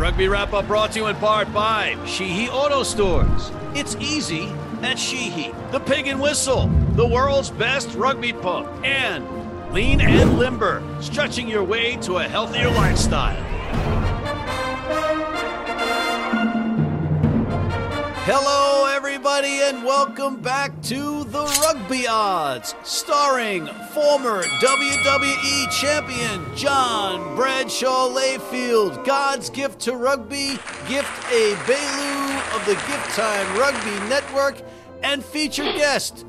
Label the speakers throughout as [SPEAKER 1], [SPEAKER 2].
[SPEAKER 1] Rugby Wrap Up brought to you in part by Sheehy Auto Stores. It's easy at Sheehy. The Pig and Whistle, the world's best rugby pump. And Lean and Limber, stretching your way to a healthier lifestyle. Hello, everybody, and welcome back to the Rugby Odds, starring former WWE champion John Bradshaw Layfield. God's gift to rugby, gift a Bailu of the Gift Time Rugby Network, and featured guest.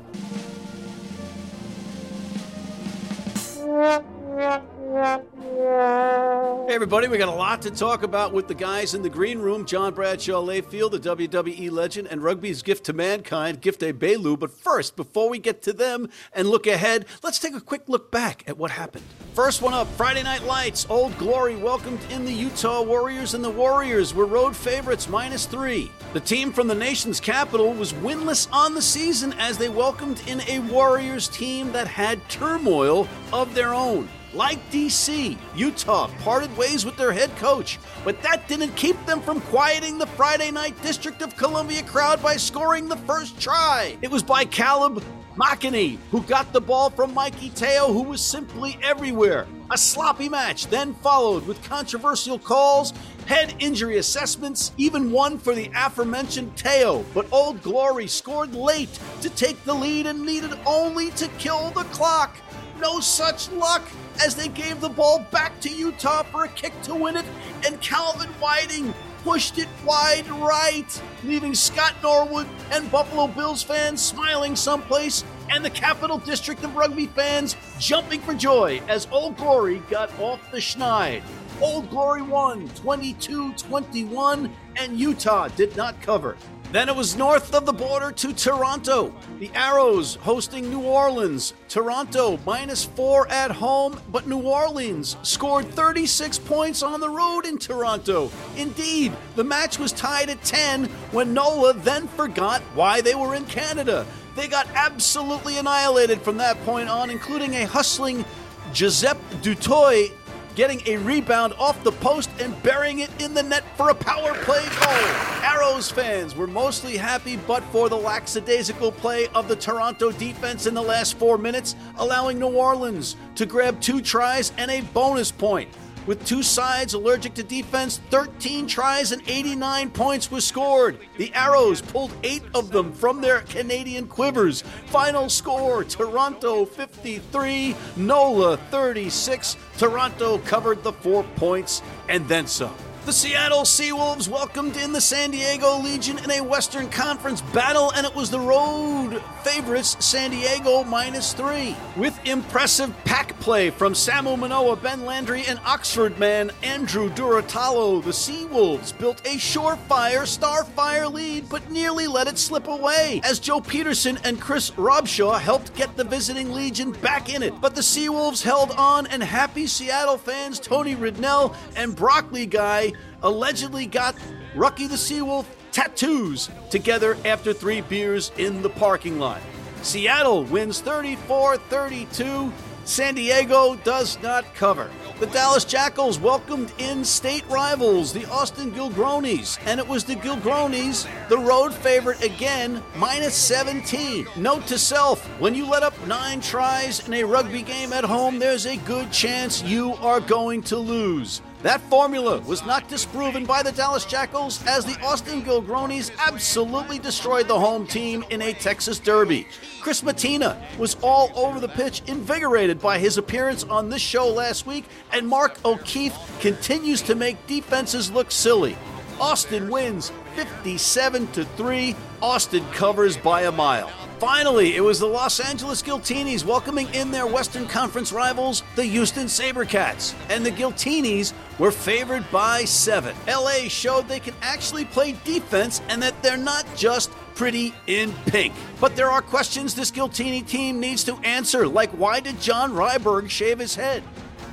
[SPEAKER 1] Hey, everybody, we got a lot to talk about with the guys in the green room. John Bradshaw Layfield, the WWE legend, and rugby's gift to mankind, Gift a Bailu. But first, before we get to them and look ahead, let's take a quick look back at what happened. First one up Friday Night Lights. Old Glory welcomed in the Utah Warriors, and the Warriors were road favorites, minus three. The team from the nation's capital was winless on the season as they welcomed in a Warriors team that had turmoil of their own. Like DC, Utah parted ways with their head coach, but that didn't keep them from quieting the Friday night District of Columbia crowd by scoring the first try. It was by Caleb Makene, who got the ball from Mikey Teo, who was simply everywhere. A sloppy match then followed with controversial calls, head injury assessments, even one for the aforementioned Teo. But Old Glory scored late to take the lead and needed only to kill the clock. No such luck as they gave the ball back to Utah for a kick to win it, and Calvin Whiting pushed it wide right, leaving Scott Norwood and Buffalo Bills fans smiling someplace, and the Capital District of Rugby fans jumping for joy as Old Glory got off the schneid. Old Glory won 22 21, and Utah did not cover. Then it was north of the border to Toronto. The Arrows hosting New Orleans. Toronto minus four at home, but New Orleans scored 36 points on the road in Toronto. Indeed, the match was tied at 10 when NOLA then forgot why they were in Canada. They got absolutely annihilated from that point on, including a hustling Giuseppe du Toit getting a rebound off the post and burying it in the net for a power play goal. Arrows fans were mostly happy but for the lackadaisical play of the Toronto defense in the last four minutes, allowing New Orleans to grab two tries and a bonus point. With two sides allergic to defense, 13 tries and 89 points was scored. The Arrows pulled eight of them from their Canadian quivers. Final score Toronto 53, NOLA 36. Toronto covered the four points and then some. The Seattle Seawolves welcomed in the San Diego Legion in a Western Conference battle, and it was the road favorites, San Diego minus three. With impressive pack play from Samu Manoa, Ben Landry, and Oxford man Andrew Durutalo, the Seawolves built a surefire Starfire lead, but nearly let it slip away as Joe Pietersen and Chris Robshaw helped get the visiting Legion back in it. But the Seawolves held on, and happy Seattle fans Tony Ridnell and Broccoli Guy allegedly got Rucky the Seawolf tattoos together after three beers in the parking lot. Seattle wins 34 32. San Diego does not cover. The Dallas Jackals welcomed in state rivals, the Austin Gilgronis, and it was the Gilgronis, the road favorite again, minus 17. Note to self when you let up nine tries in a rugby game at home, there's a good chance you are going to lose. That formula was not disproven by the Dallas Jackals as the Austin Gilgronis absolutely destroyed the home team in a Texas Derby. Chris Matina was all over the pitch, invigorated by his appearance on this show last week, and Mark O'Keefe continues to make defenses look silly. Austin wins 57 to 3. Austin covers by a mile. Finally, it was the Los Angeles Giltinis welcoming in their Western Conference rivals, the Houston Sabercats. And the Giltinis were favored by seven. LA showed they can actually play defense and that they're not just pretty in pink. But there are questions this Giltini team needs to answer, like why did John Ryberg shave his head?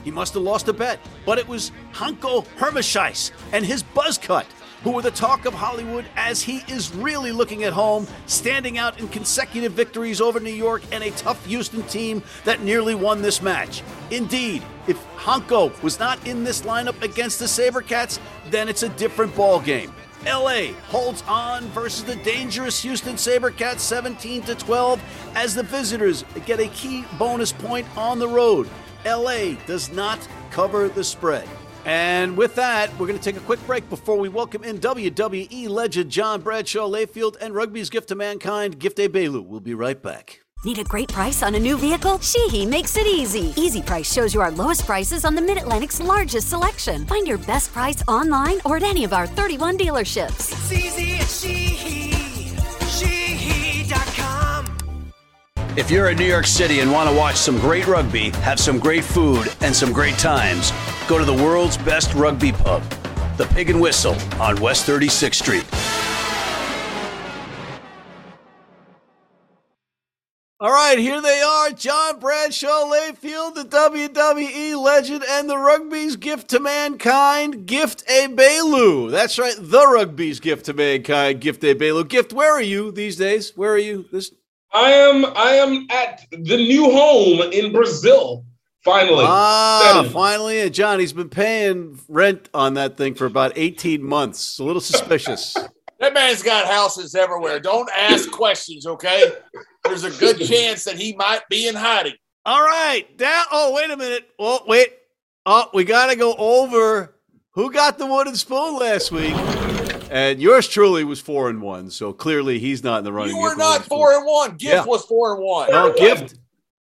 [SPEAKER 1] He must have lost a bet. But it was Hanco Germishuys and his buzz cut. Who were the talk of Hollywood as he is really looking at home, standing out in consecutive victories over New York and a tough Houston team that nearly won this match. Indeed, if Hanco was not in this lineup against the Sabercats, then it's a different ball game. LA holds on versus the dangerous Houston Sabercats 17 to 12 as the visitors get a key bonus point on the road. LA does not cover the spread. And with that, we're going to take a quick break before we welcome in WWE legend John Bradshaw Layfield and rugby's gift to mankind, Gift Ebelu. We'll be right back.
[SPEAKER 2] Need a great price on a new vehicle? Sheehy makes it easy. Easy Price shows you our lowest prices on the Mid Atlantic's largest selection. Find your best price online or at any of our 31 dealerships.
[SPEAKER 3] It's easy at Sheehy.
[SPEAKER 1] If you're in New York City and want to watch some great rugby, have some great food, and some great times, go to the world's best rugby pub, the Pig and Whistle on West 36th Street. All right, here they are John Bradshaw Layfield, the WWE legend, and the rugby's gift to mankind, Gift Ebelu. That's right, the rugby's gift to mankind, Gift Ebelu. Gift, where are you these days? Where are you? This
[SPEAKER 4] I am I am at the new home in Brazil. Finally.
[SPEAKER 1] Ah,
[SPEAKER 4] Settled.
[SPEAKER 1] finally. And John, he's been paying rent on that thing for about 18 months. A little suspicious.
[SPEAKER 5] That man's got houses everywhere. Don't ask questions, okay? There's a good chance that he might be in hiding.
[SPEAKER 1] All right. Down. Oh, wait a minute. Oh, wait. Oh, we got to go over who got the wooden spoon last week. And yours truly was four and one, so clearly he's not in the running.
[SPEAKER 5] You were
[SPEAKER 1] get the wooden
[SPEAKER 5] not four and one. Gift
[SPEAKER 1] Yeah.
[SPEAKER 5] was four and one.
[SPEAKER 1] No, gift,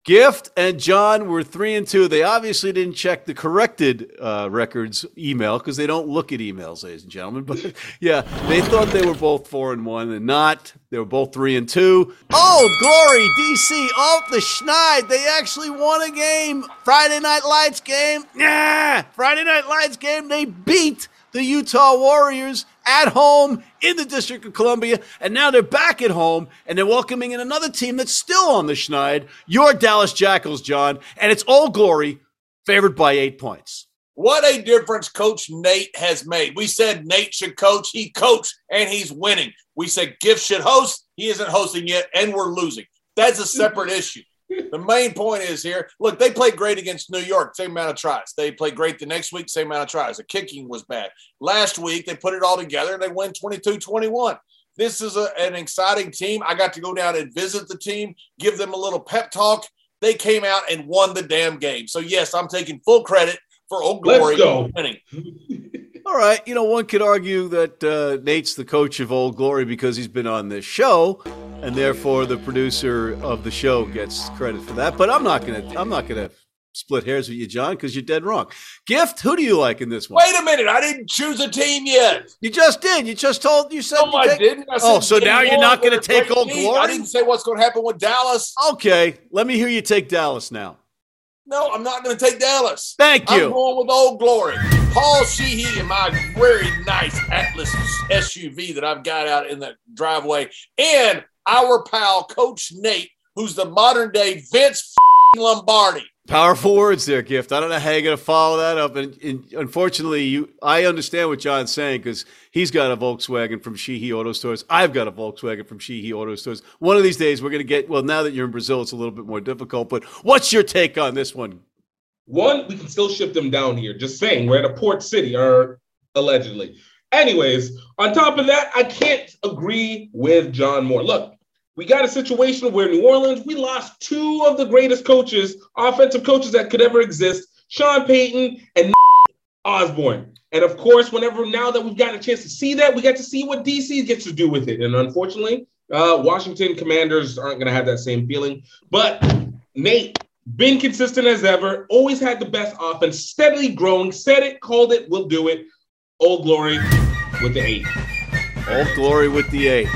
[SPEAKER 1] gift, and John were three and two. They obviously didn't check the corrected uh, records email because they don't look at emails, ladies and gentlemen. But yeah, they thought they were both four and one, and not. They were both three and two. Oh, glory, DC off the schneid. They actually won a game. Friday Night Lights game. Yeah, Friday Night Lights game. They beat the Utah Warriors at home in the District of Columbia, and now they're back at home and they're welcoming in another team that's still on the schneid. Your Dallas Jackals, John, and it's all glory, favored by eight points.
[SPEAKER 5] What a difference Coach Nate has made. We said Nate should coach. He coached and he's winning. We said Gift should host. He isn't hosting yet, and we're losing. That's a separate issue. The main point is here look, they played great against New York, same amount of tries. They played great the next week, same amount of tries. The kicking was bad. Last week, they put it all together and they win 22 21. This is a, an exciting team. I got to go down and visit the team, give them a little pep talk. They came out and won the damn game. So, yes, I'm taking full credit for Old
[SPEAKER 4] Let's
[SPEAKER 5] Glory
[SPEAKER 4] go.
[SPEAKER 5] winning.
[SPEAKER 1] All right, you know, one could argue that uh, Nate's the coach of Old Glory because he's been on this show, and therefore the producer of the show gets credit for that. But I'm not gonna, I'm not gonna split hairs with you, John, because you're dead wrong. Gift, who do you like in this one?
[SPEAKER 5] Wait a minute. I didn't choose a team yet.
[SPEAKER 1] You just did. You just told. You said.
[SPEAKER 5] No,
[SPEAKER 1] you
[SPEAKER 5] I
[SPEAKER 1] take-
[SPEAKER 5] didn't. I
[SPEAKER 1] Oh, so now you're not gonna take Old. Glory?
[SPEAKER 5] I didn't say what's going to happen with Dallas.
[SPEAKER 1] Okay, let me hear you take Dallas now.
[SPEAKER 5] No, I'm not going to take Dallas.
[SPEAKER 1] Thank you.
[SPEAKER 5] I'm going with Old Glory. Paul Sheehy in my very nice Atlas SUV that I've got out in the driveway, and our pal Coach Nate, who's the modern day Vince Lombardi.
[SPEAKER 1] Powerful words there, Gift. I don't know how you're going to follow that up. And, and unfortunately, you, I understand what John's saying because he's got a Volkswagen from Sheehy Auto Stores. I've got a Volkswagen from Sheehy Auto Stores. One of these days, we're going to get. Well, now that you're in Brazil, it's a little bit more difficult. But what's your take on this one?
[SPEAKER 4] One, we can still ship them down here. Just saying, we're at a port city, or allegedly. Anyways, on top of that, I can't agree with John Moore. Look, we got a situation where New Orleans, we lost two of the greatest coaches, offensive coaches that could ever exist, Sean Payton and Osborne. And of course, whenever now that we've gotten a chance to see that, we got to see what DC gets to do with it. And unfortunately, uh, Washington Commanders aren't going to have that same feeling. But Nate, been consistent as ever, always had the best offense, steadily growing, said it, called it, will do it. Old glory with the eight.
[SPEAKER 1] Old Glory with the eight.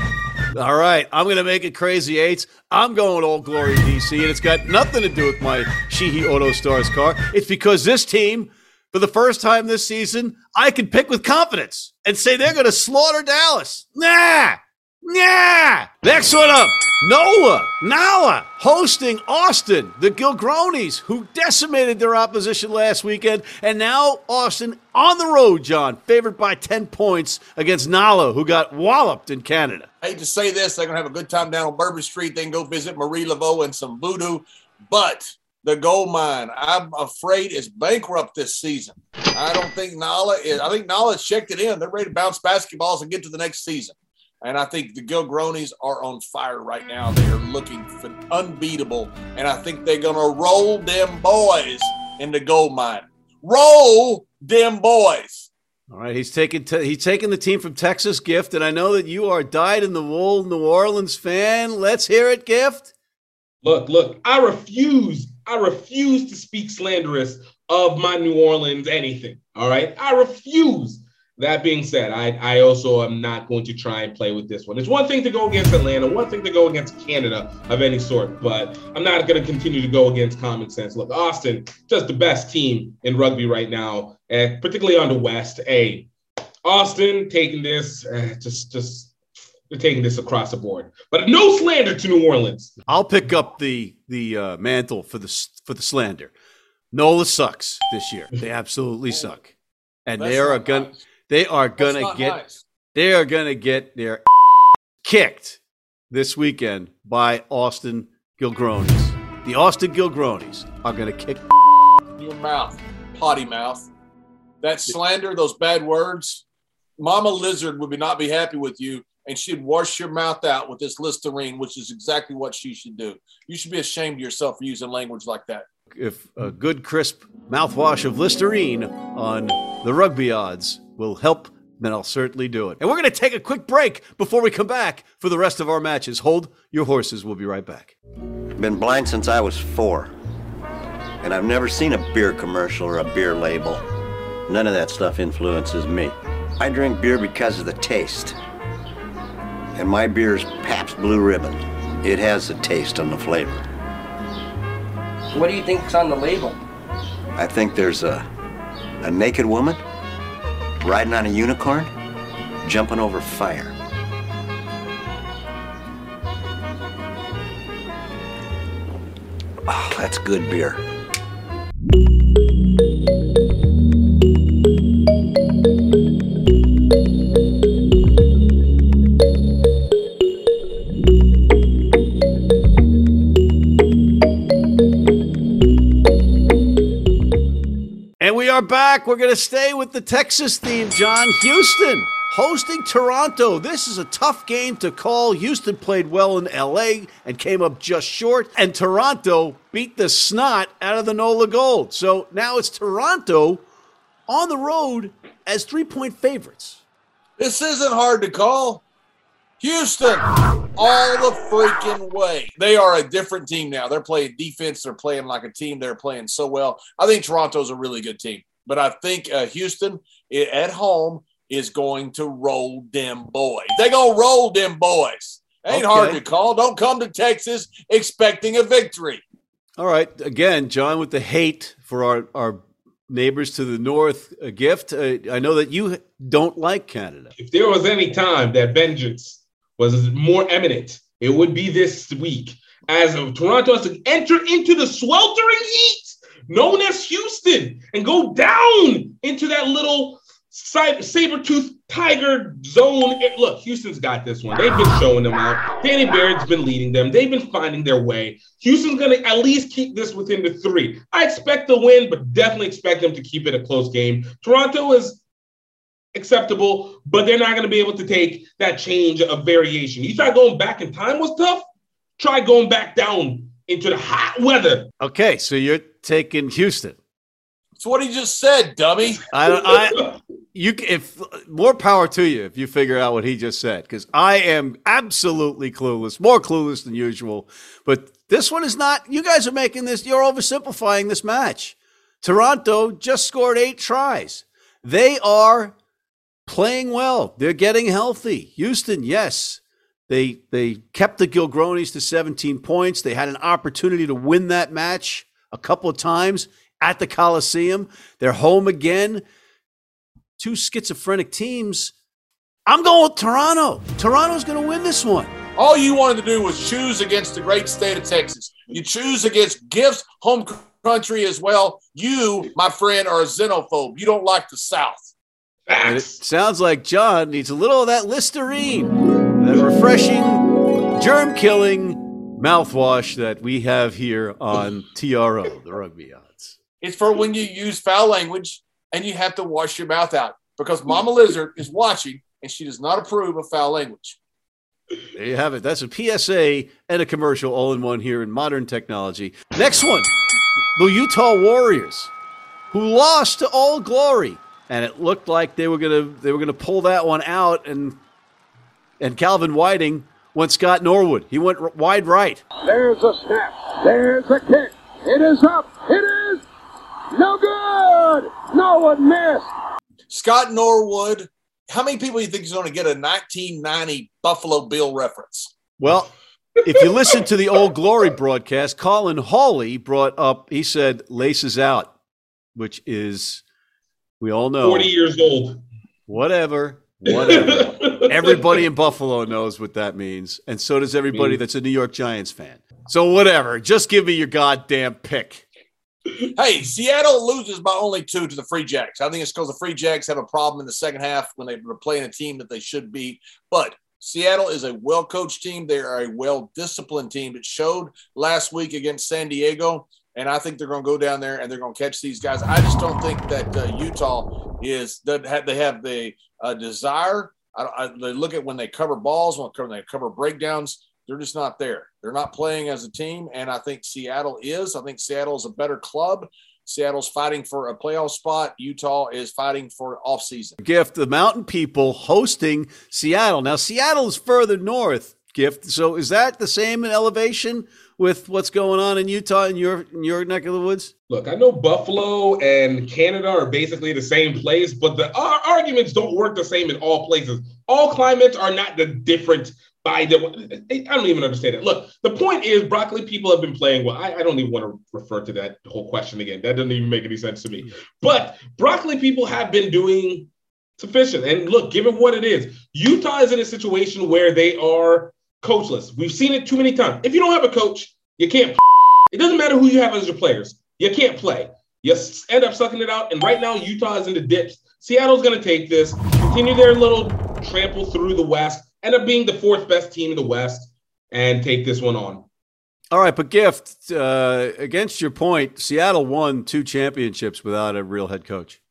[SPEAKER 1] All right, I'm going to make it crazy eights. I'm going Old Glory DC, and it's got nothing to do with my Sheehy Auto Stars car. It's because this team, for the first time this season, I can pick with confidence and say they're going to slaughter Dallas. Nah, nah. Next one up. NOLA, NALA, hosting Austin, the Gilgronis, who decimated their opposition last weekend. And now Austin on the road, John, favored by 10 points against NALA, who got walloped in Canada.
[SPEAKER 5] I hate to say this, they're going to have a good time down on Bourbon Street. then go visit Marie Laveau and some voodoo. But the gold mine, I'm afraid, is bankrupt this season. I don't think Nala is. I think Nala's checked it in. They're ready to bounce basketballs and get to the next season. And I think the Gilgronis are on fire right now. They are looking unbeatable. And I think they're going to roll them boys in the gold mine. Roll them boys.
[SPEAKER 1] All right, he's taking te- he's taking the team from Texas, Gift, and I know that you are dyed in the wool New Orleans fan. Let's hear it, Gift.
[SPEAKER 4] Look, look, I refuse, I refuse to speak slanderous of my New Orleans anything. All right. I refuse. That being said, I, I also am not going to try and play with this one. It's one thing to go against Atlanta, one thing to go against Canada of any sort, but I'm not going to continue to go against common sense. Look, Austin, just the best team in rugby right now, and particularly on the West. A Austin taking this, uh, just just taking this across the board, but no slander to New Orleans.
[SPEAKER 1] I'll pick up the the uh, mantle for the for the slander. NOLA sucks this year. They absolutely suck, and
[SPEAKER 5] That's
[SPEAKER 1] they are
[SPEAKER 5] a
[SPEAKER 1] gun. Much.
[SPEAKER 5] nice.
[SPEAKER 1] They are gonna get
[SPEAKER 5] nice.
[SPEAKER 1] they are gonna get their kicked this weekend by Austin Gilgronis. The Austin Gilgronis are gonna kick.
[SPEAKER 5] your mouth, potty mouth. That slander, those bad words, Mama Lizard would be not be happy with you, and she'd wash your mouth out with this Listerine, which is exactly what she should do. You should be ashamed of yourself for using language like that.
[SPEAKER 1] If a good crisp mouthwash of Listerine on the rugby odds will help, then I'll certainly do it. And we're gonna take a quick break before we come back for the rest of our matches. Hold your horses. We'll be right back.
[SPEAKER 6] Been blind since I was four. And I've never seen a beer commercial or a beer label. None of that stuff influences me. I drink beer because of the taste. And my beer is Pabst Blue Ribbon. It has the taste and the flavor.
[SPEAKER 7] What do you think's on the label?
[SPEAKER 6] I think there's a a naked woman riding on a unicorn, jumping over fire. Oh, that's good beer.
[SPEAKER 1] Back. We're going to stay with the Texas theme, John. Houston hosting Toronto. This is a tough game to call. Houston played well in LA and came up just short, and Toronto beat the snot out of the NOLA Gold. So now it's Toronto on the road as three point favorites.
[SPEAKER 5] This isn't hard to call. Houston, all the freaking way. They are a different team now. They're playing defense. They're playing like a team. They're playing so well. I think Toronto's a really good team, but I think uh, Houston at home is going to roll them boys. They gonna roll them boys. Ain't hard to call. Don't come to Texas expecting a victory.
[SPEAKER 1] All right. Again, John, with the hate for our, our neighbors to the north, a gift. Uh, I know that you don't like Canada.
[SPEAKER 4] If there was any time that vengeance was more eminent, it would be this week. As Toronto has to enter into the sweltering heat known as Houston and go down into that little saber tooth tiger zone. Look, Houston's got this one. They've been showing them out. Danny Barrett's been leading them. They've been finding their way. Houston's going to at least keep this within the three. I expect the win, but definitely expect them to keep it a close game. Toronto is acceptable, but they're not going to be able to take that change of variation. You try going back in time was tough. Try going back down into the hot weather.
[SPEAKER 1] Okay, so you're taking Houston.
[SPEAKER 5] That's what he just said, dummy.
[SPEAKER 1] I. I you if more power to you if you figure out what he just said because I am absolutely clueless, more clueless than usual. But this one is not. You guys are making this. You're oversimplifying this match. Toronto just scored eight tries. They are playing well. They're getting healthy. Houston, yes. They they kept the Gilgronis to 17 points. They had an opportunity to win that match a couple of times at the Coliseum. They're home again. Two schizophrenic teams. I'm going with Toronto. Toronto's going to win this one.
[SPEAKER 5] All you wanted to do was choose against the great state of Texas. You choose against Gift's home country as well. You, my friend, are a xenophobe. You don't like the South.
[SPEAKER 1] And it sounds like John needs a little of that Listerine, that refreshing, germ killing mouthwash that we have here on TRO, the rugby odds.
[SPEAKER 5] It's for when you use foul language and you have to wash your mouth out because Mama Lizard is watching and she does not approve of foul language.
[SPEAKER 1] There you have it. That's a PSA and a commercial all in one here in modern technology. Next one the Utah Warriors, who lost to All Glory. And it looked like they were gonna they were gonna pull that one out, and and Calvin Whiting went Scott Norwood. He went r- wide right.
[SPEAKER 8] There's a snap. There's a kick. It is up. It is no good. No one missed.
[SPEAKER 5] Scott Norwood, how many people do you think is going to get a 1990 Buffalo Bill reference?
[SPEAKER 1] Well, if you listen to the Old Glory broadcast, Colin Hawley brought up. He said "laces out," which is we all know
[SPEAKER 4] 40 years old.
[SPEAKER 1] whatever, whatever. everybody in Buffalo knows what that means, and so does everybody that's a New York Giants fan. So whatever, just give me your goddamn pick.
[SPEAKER 5] Hey, Seattle loses by only two to the Free Jacks. I think it's because the Free Jacks have a problem in the second half when they were playing a team that they should beat. But Seattle is a well coached team. They are a well disciplined team. It showed last week against San Diego. And I think they're going to go down there and they're going to catch these guys. I just don't think that uh, Utah is that they have the uh, desire. I, I, they look at when they cover balls, when they cover breakdowns. They're just not there. They're not playing as a team, and I think Seattle is. I think Seattle is a better club. Seattle's fighting for a playoff spot. Utah is fighting for offseason.
[SPEAKER 1] Gift the Mountain People hosting Seattle. Now Seattle is further north. Gift. So is that the same in elevation with what's going on in Utah in your in your neck of the woods?
[SPEAKER 4] Look, I know Buffalo and Canada are basically the same place, but the our arguments don't work the same in all places. All climates are not the different by the. I don't even understand it. Look, the point is, broccoli people have been playing well. I, I don't even want to refer to that whole question again. That doesn't even make any sense to me. But broccoli people have been doing sufficient. And look, given what it is, Utah is in a situation where they are coachless. We've seen it too many times. If you don't have a coach, you can't. It doesn't matter who you have as your players. You can't play. You end up sucking it out. And right now, Utah is in the dips. Seattle's going to take this, continue their little trample through the West, end up being the fourth best team in the West, and take this one on.
[SPEAKER 1] All right, but Gift, uh, against your point, Seattle won two championships without a real head coach.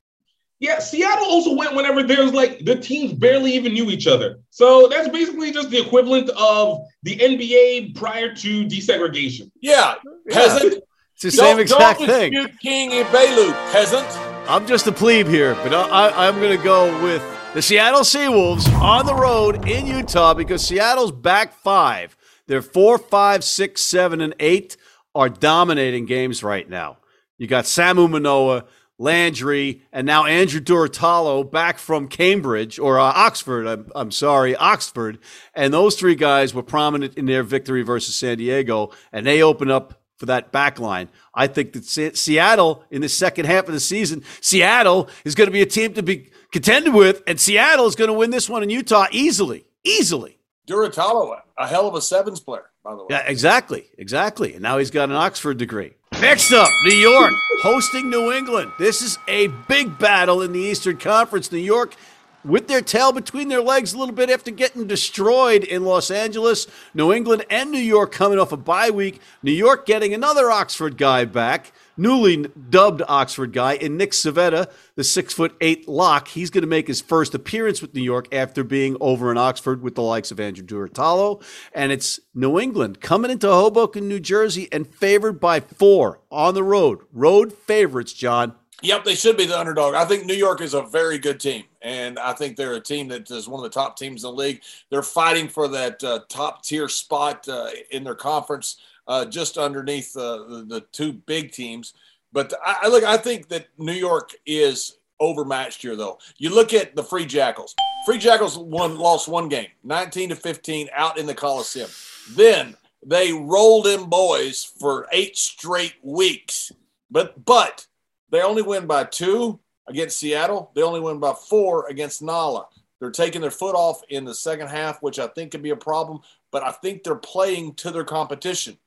[SPEAKER 4] Yeah, Seattle also went whenever there's like the teams barely even knew each other. So that's basically just the equivalent of the NBA prior to desegregation.
[SPEAKER 5] Yeah, peasant.
[SPEAKER 1] It's the same
[SPEAKER 5] Don't-
[SPEAKER 1] exact
[SPEAKER 5] don't
[SPEAKER 1] thing.
[SPEAKER 5] King and Belu, peasant.
[SPEAKER 1] I'm just a plebe here, but I, I, I'm going to go with the Seattle Seawolves on the road in Utah because Seattle's back five. They're four, five, six, seven, and eight are dominating games right now. You got Samu Manoa, Landry, and now Andrew Durutalo back from Cambridge or uh, Oxford. I'm, I'm sorry, Oxford. And those three guys were prominent in their victory versus San Diego, and they open up for that back line. I think that Se- Seattle in the second half of the season, Seattle is going to be a team to be contended with, and Seattle is going to win this one in Utah easily, easily.
[SPEAKER 5] Durutalo, a hell of a sevens player, by the way.
[SPEAKER 1] Yeah, exactly, exactly. And now he's got an Oxford degree. Next up, New York hosting New England. This is a big battle in the Eastern Conference. New York with their tail between their legs a little bit after getting destroyed in Los Angeles. New England and New York coming off a bye week. New York getting another Oxford guy back, newly dubbed Oxford guy in Nick Civetta, the six foot eight lock. He's going to make his first appearance with New York after being over in Oxford with the likes of Andrew Durutalo. And it's New England coming into Hoboken, New Jersey, and favored by four on the road. Road favorites, John.
[SPEAKER 5] Yep, they should be the underdog. I think New York is a very good team, and I think they're a team that is one of the top teams in the league. They're fighting for that uh, top tier spot uh, in their conference, uh, just underneath uh, the, the two big teams. But I, I look, I think that New York is overmatched here, though. You look at the Free Jackals. Free Jackals won, lost one game, 19 to 15, out in the Coliseum. Then they rolled in boys for eight straight weeks. But but they only win by two against Seattle. They only win by four against Nala. They're taking their foot off in the second half, which I think could be a problem. but I think they're playing to their competition.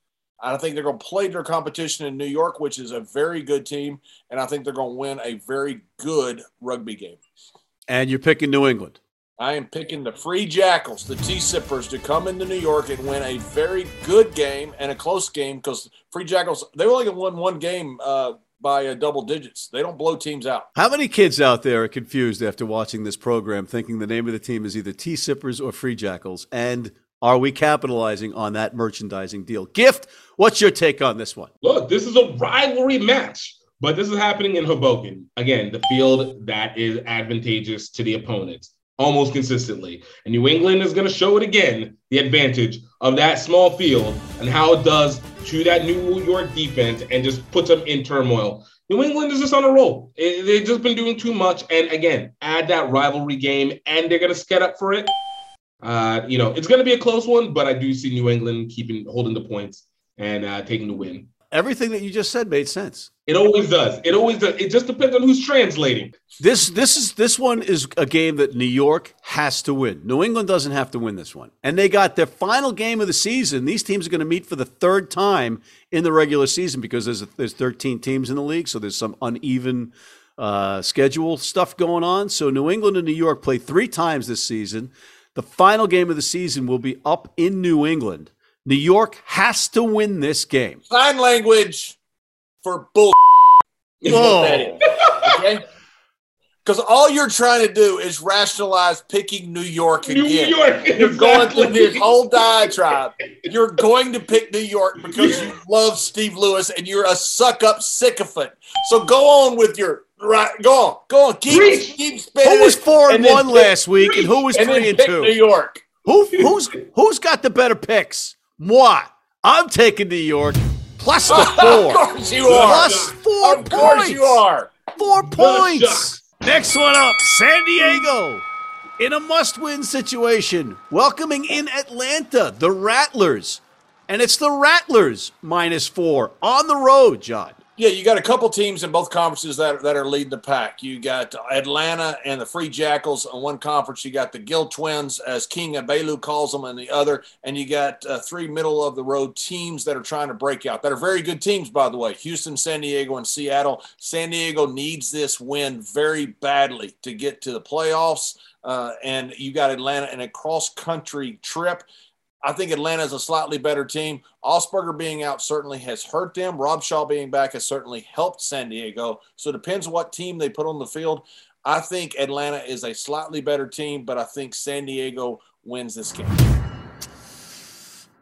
[SPEAKER 5] I think they're going to play their competition in New York, which is a very good team, and I think they're going to win a very good rugby game.
[SPEAKER 1] And you're picking New England.
[SPEAKER 5] I am picking the Free Jackals, the T Sippers, to come into New York and win a very good game and a close game because Free Jackals, they only won one game uh, by uh, double digits. They don't blow teams out.
[SPEAKER 1] How many kids out there are confused after watching this program, thinking the name of the team is either T Sippers or Free Jackals? And are we capitalizing on that merchandising deal? Gift, what's your take on this one?
[SPEAKER 4] Look, this is a rivalry match, but this is happening in Hoboken. Again, the field that is advantageous to the opponents almost consistently. And New England is going to show it again the advantage of that small field and how it does to that New York defense and just puts them in turmoil. New England is just on a roll. It, they've just been doing too much. And again, add that rivalry game, and they're going to sked up for it. Uh, you know, it's going to be a close one, but I do see New England keeping holding the points and uh, taking the win.
[SPEAKER 1] Everything that you just said made sense.
[SPEAKER 4] It always does. It always does. It just depends on who's translating.
[SPEAKER 1] This this is this one is a game that New York has to win. New England doesn't have to win this one. And they got their final game of the season. These teams are going to meet for the third time in the regular season because there's there's 13 teams in the league, so there's some uneven uh, schedule stuff going on. So New England and New York play three times this season. The final game of the season will be up in New England. New York has to win this game.
[SPEAKER 5] Sign language for bull. Is
[SPEAKER 1] Whoa.
[SPEAKER 5] what that oh. is. Okay? Because all you're trying to do is rationalize picking New York
[SPEAKER 4] New
[SPEAKER 5] again.
[SPEAKER 4] York.
[SPEAKER 5] You're going through this whole diatribe. You're going to pick New York because you love Steve Lewis and you're a suck up sycophant. So go on with your right. Go on. Go on. Keep
[SPEAKER 4] Preach.
[SPEAKER 5] keep spinning.
[SPEAKER 1] Who was four and
[SPEAKER 5] and
[SPEAKER 1] one
[SPEAKER 5] pick-
[SPEAKER 1] last week, and who was
[SPEAKER 5] and
[SPEAKER 1] three and
[SPEAKER 5] two? New? York.
[SPEAKER 1] Who who's who's got the better picks? Moi. I'm taking New York plus the
[SPEAKER 5] of
[SPEAKER 1] four.
[SPEAKER 5] course you are.
[SPEAKER 1] Plus four
[SPEAKER 5] Of course
[SPEAKER 1] points.
[SPEAKER 5] you are.
[SPEAKER 1] Four points. Next one up, San Diego. In a must win situation, welcoming in Atlanta, the Rattlers. And it's the Rattlers minus four on the road, John.
[SPEAKER 5] Yeah, you got a couple teams in both conferences that, that are leading the pack. You got Atlanta and the Free Jackals in one conference. You got the Gill Twins, as King Abelu calls them, in the other. And you got uh, three middle of the road teams that are trying to break out. That are very good teams, by the way Houston, San Diego, and Seattle. San Diego needs this win very badly to get to the playoffs. Uh, and you got Atlanta in a cross country trip. I think Atlanta is a slightly better team. Osberger being out certainly has hurt them. Robshaw being back has certainly helped San Diego. So it depends what team they put on the field. I think Atlanta is a slightly better team, but I think San Diego wins this game.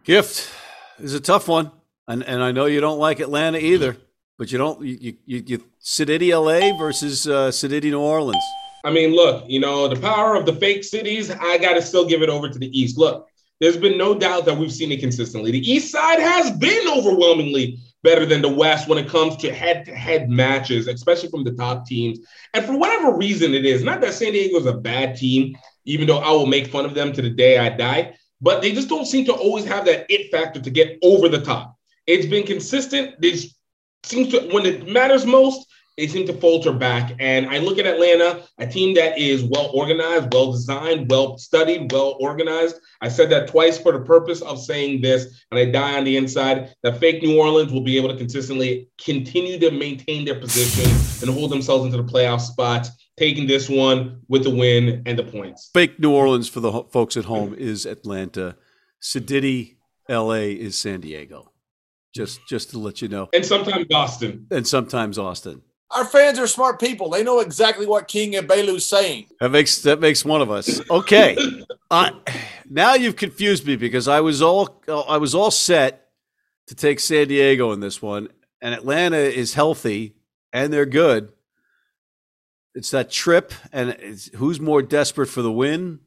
[SPEAKER 1] Gift is a tough one. And, and I know you don't like Atlanta either, but you don't, you, you, you City LA versus uh, City New Orleans.
[SPEAKER 4] I mean, look, you know, the power of the fake cities, I got to still give it over to the East. Look, there's been no doubt that we've seen it consistently. The East side has been overwhelmingly better than the West when it comes to head to head matches, especially from the top teams. And for whatever reason it is, not that San Diego is a bad team, even though I will make fun of them to the day I die, but they just don't seem to always have that it factor to get over the top. It's been consistent. They seems to, when it matters most, they seem to falter back. And I look at Atlanta, a team that is well organized, well designed, well studied, well organized. I said that twice for the purpose of saying this, and I die on the inside that fake New Orleans will be able to consistently continue to maintain their position and hold themselves into the playoff spots, taking this one with the win and the points.
[SPEAKER 1] Fake New Orleans for the ho- folks at home is Atlanta. City LA is San Diego. Just just to let you know.
[SPEAKER 4] And sometimes Austin.
[SPEAKER 1] And sometimes Austin.
[SPEAKER 5] Our fans are smart people. They know exactly what King Abelu's saying.
[SPEAKER 1] That makes that makes one of us. Okay. uh, now you've confused me because I was all I was all set to take San Diego in this one, and Atlanta is healthy and they're good. It's that trip, and it's, who's more desperate for the win?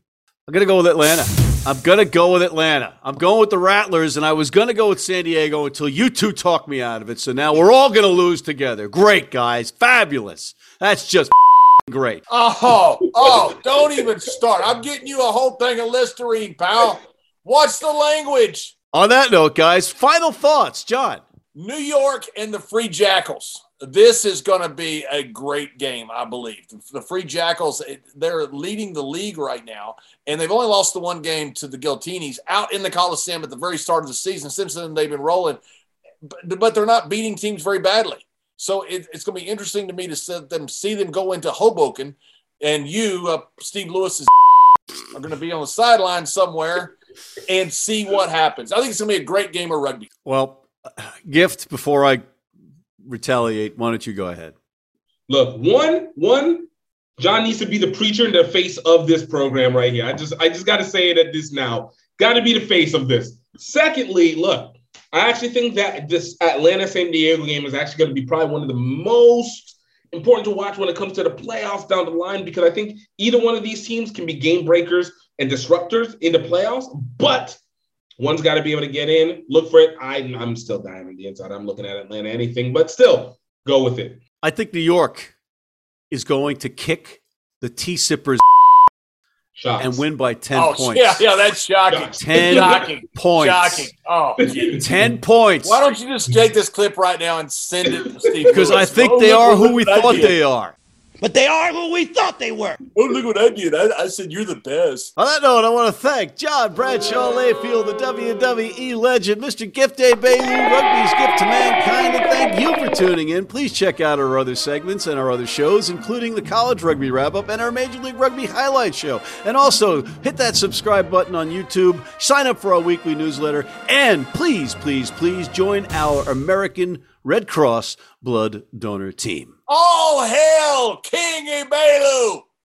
[SPEAKER 1] I'm gonna go with Atlanta. I'm gonna go with Atlanta. I'm going with the Rattlers, and I was gonna go with San Diego until you two talked me out of it. So now we're all gonna lose together. Great guys, fabulous. That's just great.
[SPEAKER 5] Oh, oh, don't even start. I'm getting you a whole thing of Listerine, pal. What's the language?
[SPEAKER 1] On that note, guys, final thoughts, John.
[SPEAKER 5] New York and the Free Jackals. This is going to be a great game, I believe. The Free Jackals, they're leading the league right now, and they've only lost the one game to the Giltinis out in the Coliseum at the very start of the season. Since then, they've been rolling, but, they're not beating teams very badly. So it's going to be interesting to me to see them, see them go into Hoboken, and you, uh, Steve Lewis, is, are going to be on the sideline somewhere and see what happens. I think it's going to be a great game of rugby.
[SPEAKER 1] Well, gift before I retaliate. Why don't you go ahead?
[SPEAKER 4] Look, one, one, John needs to be the preacher and the face of this program right here. I just, I just got to say it at this now. Got to be the face of this. Secondly, look, I actually think that this Atlanta San Diego game is actually going to be probably one of the most important to watch when it comes to the playoffs down the line because I think either one of these teams can be game breakers and disruptors in the playoffs, but One's got to be able to get in. Look for it. I, I'm still dying on the inside. I'm looking at Atlanta anything, but still go with it.
[SPEAKER 1] I think New York is going to kick the T Sippers
[SPEAKER 4] Shocks.
[SPEAKER 1] and win by 10
[SPEAKER 5] oh,
[SPEAKER 1] points.
[SPEAKER 5] Yeah, yeah, that's shocking.
[SPEAKER 1] 10
[SPEAKER 5] Shocking.
[SPEAKER 1] points.
[SPEAKER 5] Shocking. Oh,
[SPEAKER 1] 10 points.
[SPEAKER 5] why don't you just take this clip right now and send it to Steve?
[SPEAKER 1] Because I think
[SPEAKER 5] Oh,
[SPEAKER 1] they are who we thought
[SPEAKER 5] did.
[SPEAKER 1] they are.
[SPEAKER 3] But they are who we thought they were.
[SPEAKER 5] Oh, look what I did. I, I said you're the best.
[SPEAKER 1] On that note, I want to thank John Bradshaw Layfield, the WWE legend, Mr. Gift Day Bailey, Rugby's Gift to Mankind, and thank you for tuning in. Please check out our other segments and our other shows, including the College Rugby Wrap Up and our Major League Rugby Highlight Show. And also, hit that subscribe button on YouTube, sign up for our weekly newsletter, and please, please, please join our American Red Cross blood donor team.
[SPEAKER 5] All hail King Ibelu.